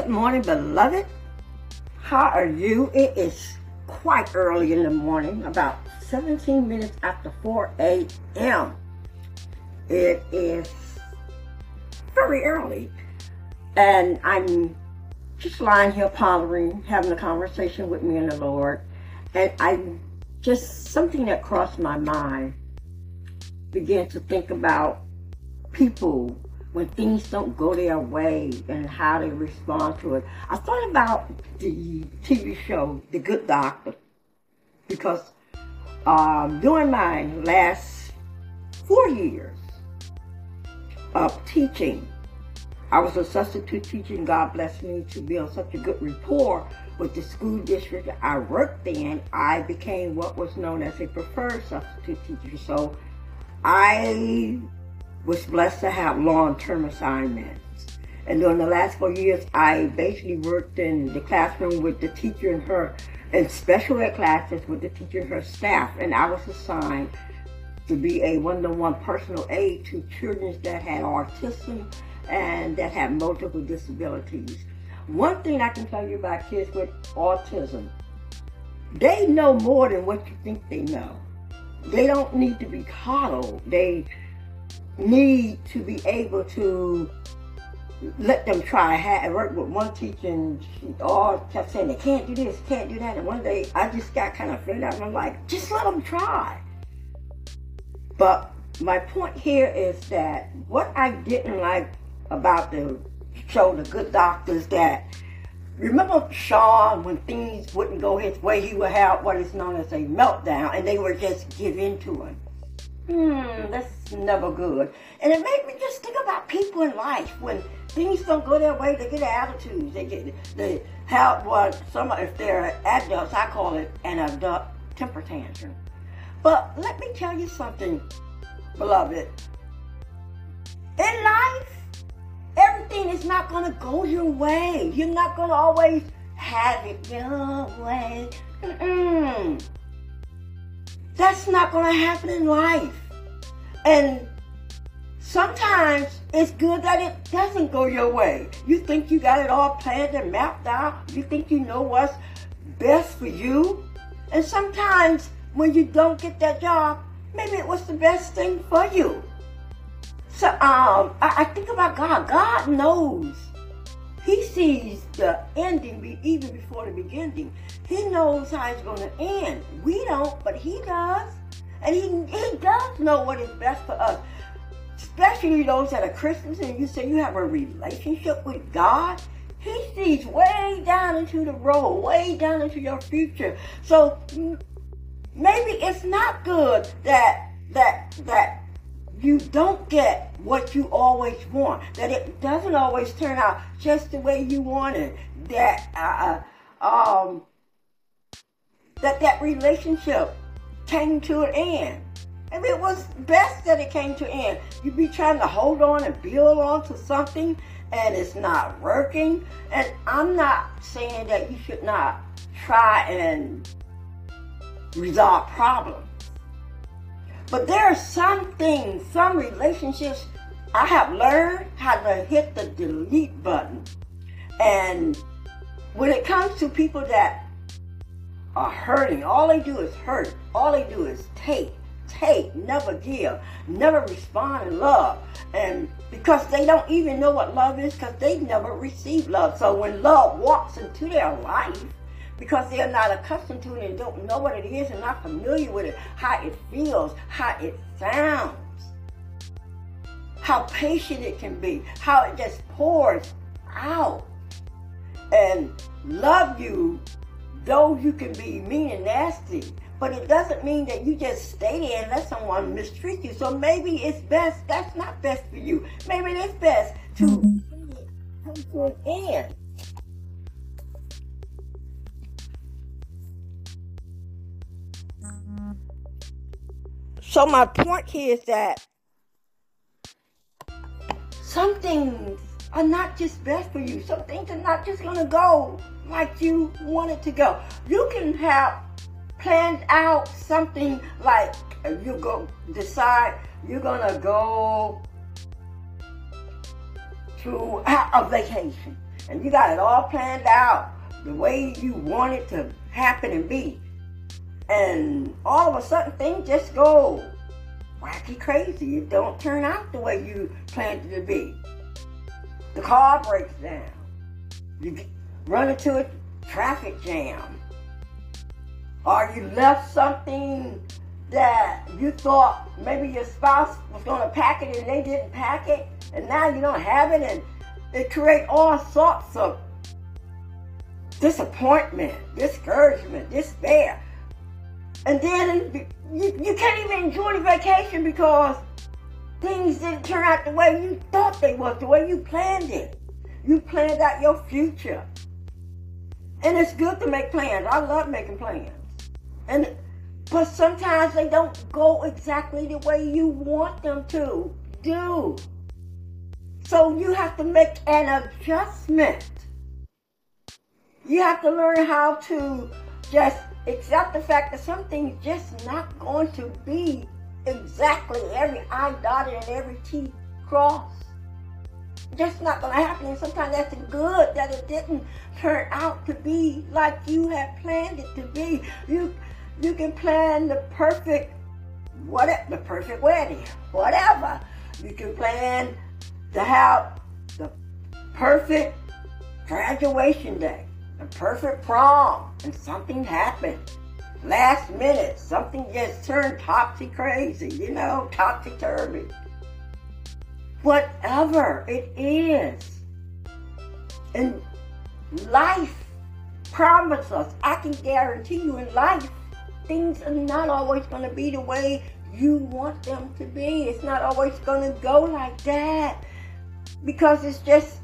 Good morning, beloved. How are you? It is quite early in the morning, about 17 minutes after 4 a.m. It is very early, and I'm just lying here pondering, having a conversation with me and the Lord, and I just something that crossed my mind began to think about people when things don't go their way and how they respond to it. I thought about the TV show The Good Doctor because um, during my last four years of teaching, I was a substitute teacher and God blessed me to build such a good rapport with the school district I worked in. I became what was known as a preferred substitute teacher. So I was blessed to have long-term assignments. And during the last four years, I basically worked in the classroom with the teacher and her, in special ed classes with the teacher and her staff. And I was assigned to be a one-to-one personal aid to children that had autism and that had multiple disabilities. One thing I can tell you about kids with autism, they know more than what you think they know. They don't need to be coddled. They need to be able to let them try. I worked with one teacher and she all kept saying they can't do this, can't do that. And one day I just got kind of fed up and I'm like, just let them try. But my point here is that what I didn't like about the show, The Good Doctors, that remember Shaun when things wouldn't go his way, he would have what is known as a meltdown and they would just give in to him hmm, that's never good. And it made me just think about people in life when things don't go their way, they get attitudes, they get they have what some if they're adults, I call it an adult temper tantrum. But let me tell you something, beloved. In life, everything is not gonna go your way. You're not gonna always have it your way. Mm-mm. That's not to happen in life. And sometimes it's good that it doesn't go your way. You think you got it all planned and mapped out. You think you know what's best for you. And sometimes when you don't get that job, maybe it was the best thing for you. So um, I, I think about God. God knows he sees the ending even before the beginning. He knows how it's going to end. We don't, but he does. And he, he does know what is best for us. Especially those that are Christians and you say you have a relationship with God. He sees way down into the road, way down into your future. So maybe it's not good that that that you don't get what you always want, that it doesn't always turn out just the way you want it, that uh, uh, um, that that relationship came to an end. And it was best that it came to an end. You'd be trying to hold on and build on to something and it's not working. And I'm not saying that you should not try and resolve problems. But there are some things, some relationships, I have learned how to hit the delete button. And when it comes to people that are hurting, all they do is hurt. All they do is take, take, never give, never respond in love. And because they don't even know what love is, because they never received love. So when love walks into their life, because they're not accustomed to it and don't know what it is and not familiar with it, how it feels, how it sounds, how patient it can be, how it just pours out. And love you, though you can be mean and nasty, but it doesn't mean that you just stay there and let someone mistreat you. So maybe it's best, that's not best for you. Maybe it's best to mm-hmm. come to an end. So my point here is that some things are not just best for you. Some things are not just gonna go like you want it to go. You can have planned out something like you go decide you're gonna go to a vacation. and you got it all planned out the way you want it to happen and be. And all of a sudden things just go wacky crazy. It don't turn out the way you planned it to be. The car breaks down. You run into a traffic jam. Or you left something that you thought maybe your spouse was going to pack it and they didn't pack it, and now you don't have it, and it creates all sorts of disappointment, discouragement, despair. And then you, you can't even enjoy the vacation because things didn't turn out the way you thought they was, the way you planned it. You planned out your future. And it's good to make plans. I love making plans. And but sometimes they don't go exactly the way you want them to do. So you have to make an adjustment. You have to learn how to just accept the fact that something's just not going to be exactly every I dotted and every T crossed. Just not going to happen. And sometimes that's good that it didn't turn out to be like you had planned it to be. You you can plan the perfect whatever the perfect wedding, whatever. You can plan to have the perfect graduation day, the perfect prom, and something happened. Last minute, something just turned topsy crazy, you know, topsy turvy. Whatever it is. And life promises us, I can guarantee you in life, things are not always going to be the way you want them to be. It's not always going to go like that because it's just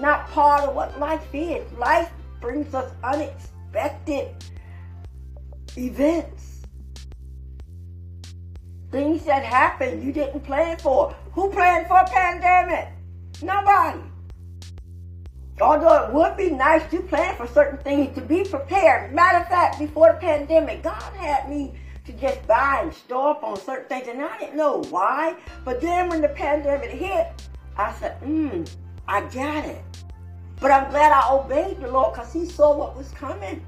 not part of what life is. Life brings us unexpected events. Things that happen you didn't plan for. Who planned for a pandemic? Nobody. Although it would be nice to plan for certain things to be prepared. Matter of fact, before the pandemic, God had me to just buy and store up on certain things, and I didn't know why. But then when the pandemic hit, I said, hmm, I got it. But I'm glad I obeyed the Lord because He saw what was coming.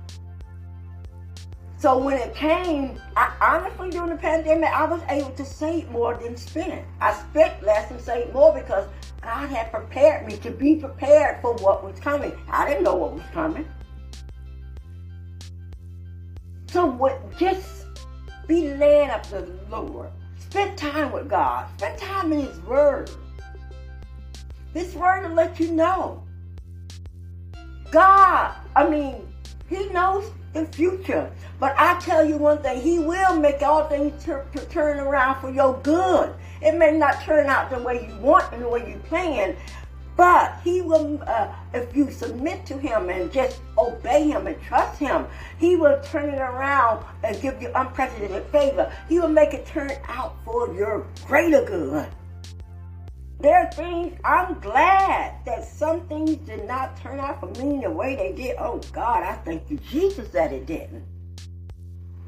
So when it came, I, honestly during the pandemic, I was able to save more than spend. I spent less and saved more because God had prepared me to be prepared for what was coming. I didn't know what was coming. So what, just be led up to the Lord. Spend time with God. Spend time in His Word. This Word will let you know. God, I mean, He knows the future. But I tell you one thing, He will make all things to turn around for your good. It may not turn out the way you want and the way you plan, but He will, uh, if you submit to Him and just obey Him and trust Him, He will turn it around and give you unprecedented favor. He will make it turn out for your greater good. There are things, I'm glad that some things did not turn out for me the way they did. Oh God, I thank you, Jesus, that it didn't.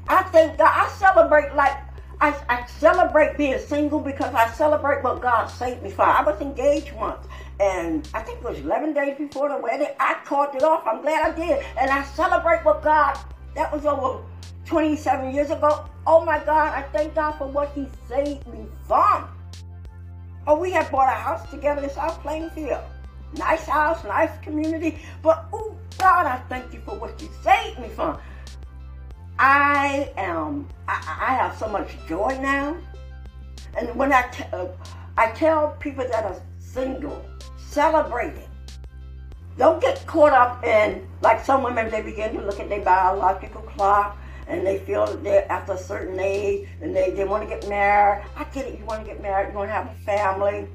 I thank God, I celebrate like, I, I celebrate being single because I celebrate what God saved me from. I was engaged once, and I think it was 11 days before the wedding. I called it off. I'm glad I did. And I celebrate what God, that was over 27 years ago. Oh my God, I thank God for what He saved me from. Oh, we had bought a house together in South Plainfield. Nice house, nice community. But, oh, God, I thank you for what you saved me from. I am, I, I have so much joy now. And when I, t- uh, I tell people that are single, celebrate it. Don't get caught up in, like some women, they begin to look at their biological clock and they feel that they're after a certain age and they, they want to get married. I get it. You want to get married. You want to have a family.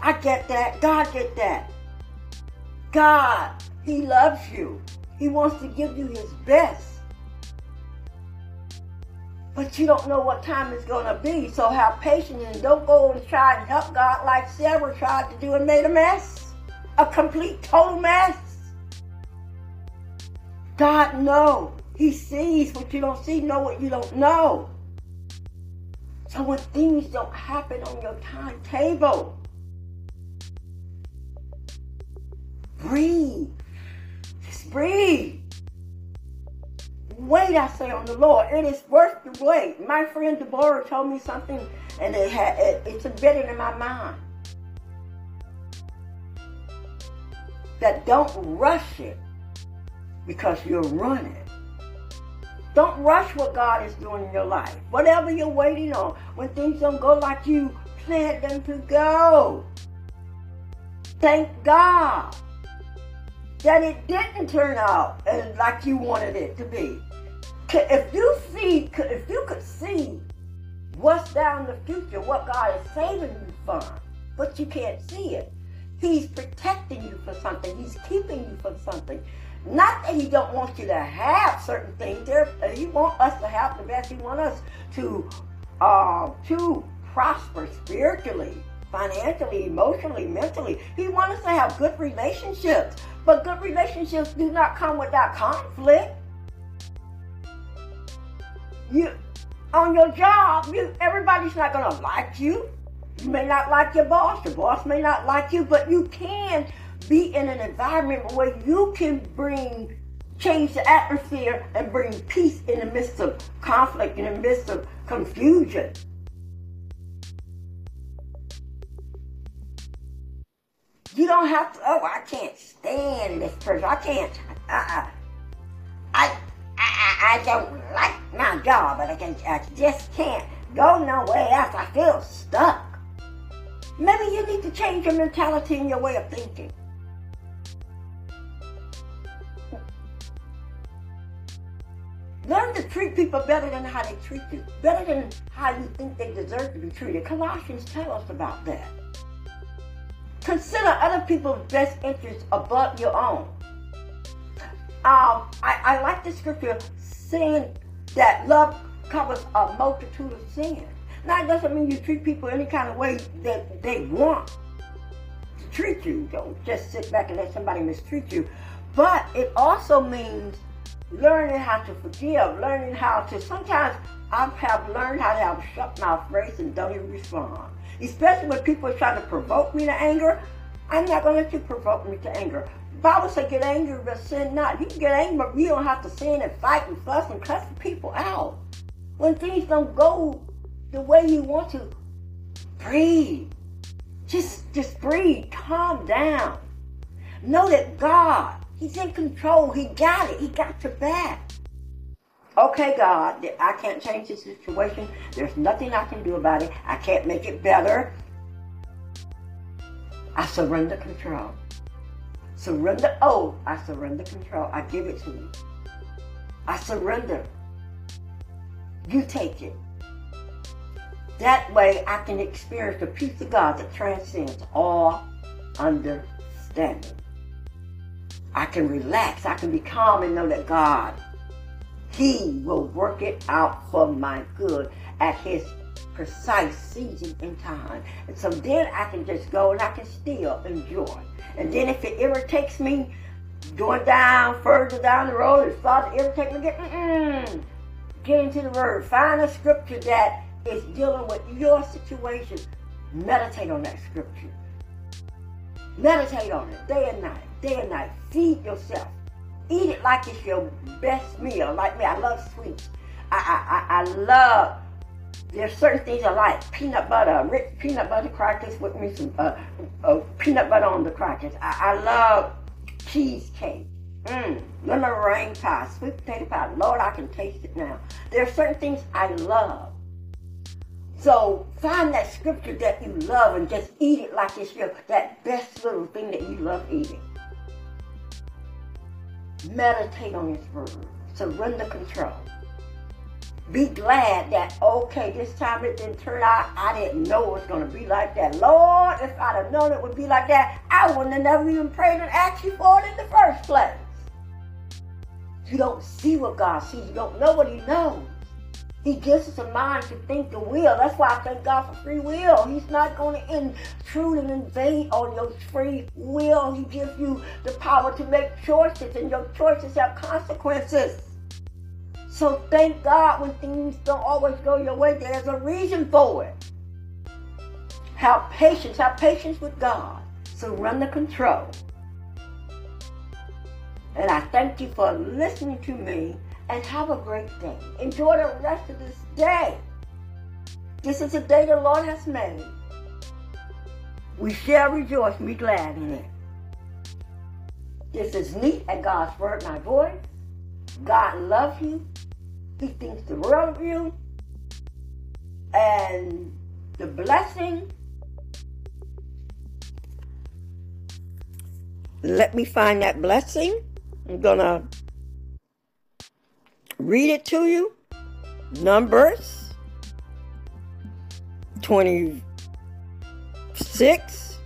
I get that. God get that. God, He loves you. He wants to give you His best. But you don't know what time it's going to be. So have patience and don't go and try and help God like Sarah tried to do and made a mess. A complete, total mess. God knows. He sees what you don't see, know what you don't know. So when things don't happen on your timetable, breathe. Just breathe. Wait, I say, on the Lord. It is worth the wait. My friend Deborah told me something, and it had, it, it's embedded in my mind. That don't rush it because you're running. Don't rush what God is doing in your life. Whatever you're waiting on, when things don't go like you planned them to go. Thank God that it didn't turn out like you wanted it to be. If you see, if you could see what's down the future, what God is saving you from, but you can't see it. He's protecting you for something. He's keeping you for something. Not that he don't want you to have certain things. There, he want us to have the best. He want us to uh, to prosper spiritually, financially, emotionally, mentally. He want us to have good relationships. But good relationships do not come without conflict. You on your job, you everybody's not gonna like you. You may not like your boss, your boss may not like you, but you can be in an environment where you can bring change the atmosphere and bring peace in the midst of conflict, in the midst of confusion. You don't have to, oh, I can't stand this person. I can't, uh-uh. I, I, I don't like my job, but I, can, I just can't go nowhere else. I feel stuck. Maybe you need to change your mentality and your way of thinking. Treat people better than how they treat you, better than how you think they deserve to be treated. Colossians tell us about that. Consider other people's best interests above your own. Um, I, I like the scripture saying that love covers a multitude of sins. Now, it doesn't mean you treat people any kind of way that they want to treat you. Don't just sit back and let somebody mistreat you. But it also means learning how to forgive, learning how to. Sometimes I have learned how to have shut mouth face and don't even respond. Especially when people are trying to provoke me to anger. I'm not going to let you provoke me to anger. Bible says get angry but sin not. You can get angry, but you don't have to sin and fight and fuss and cuss people out. When things don't go the way you want to, breathe. Just, just breathe. Calm down. Know that God He's in control. He got it. He got your back. Okay, God, I can't change the situation. There's nothing I can do about it. I can't make it better. I surrender control. Surrender. Oh, I surrender control. I give it to you. I surrender. You take it. That way I can experience the peace of God that transcends all understanding. I can relax. I can be calm and know that God, He will work it out for my good at His precise season and time. And so then I can just go and I can still enjoy. And then if it irritates me, going down further down the road, it starts to irritate me, mm get into the Word. Find a scripture that is dealing with your situation. Meditate on that scripture. Meditate on it day and night day and night. Feed yourself. Eat it like it's your best meal. Like me, I love sweets. I, I, I, I love, there's certain things I like. Peanut butter, rich peanut butter crackers with me some uh, uh, peanut butter on the crackers. I, I love cheesecake. Mmm, lemon meringue pie, sweet potato pie. Lord, I can taste it now. There are certain things I love. So find that scripture that you love and just eat it like it's your that best little thing that you love eating. Meditate on His Word. Surrender control. Be glad that, okay, this time it didn't turn out. I didn't know it was going to be like that. Lord, if I'd have known it would be like that, I wouldn't have never even prayed and asked you for it in the first place. You don't see what God sees. You don't know what He knows. He gives us a mind to think and will. That's why I thank God for free will. He's not going to intrude and invade on your free will. He gives you the power to make choices, and your choices have consequences. So thank God when things don't always go your way, there's a reason for it. Have patience. Have patience with God. Surrender control. And I thank you for listening to me and have a great day. Enjoy the rest of this day. This is the day the Lord has made. We shall rejoice and be glad in it. This is neat at God's Word, my voice. God loves you. He thinks the world of you. And the blessing. Let me find that blessing. I'm going to read it to you. Numbers 26,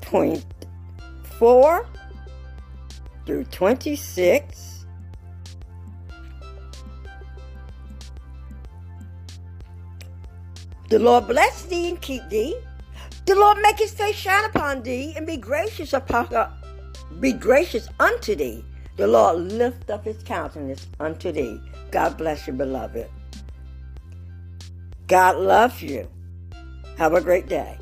24 through 26. The Lord bless thee and keep thee. The Lord make his face shine upon thee and be gracious upon uh, be gracious unto thee. The Lord lift up his countenance unto thee. God bless you, beloved. God loves you. Have a great day.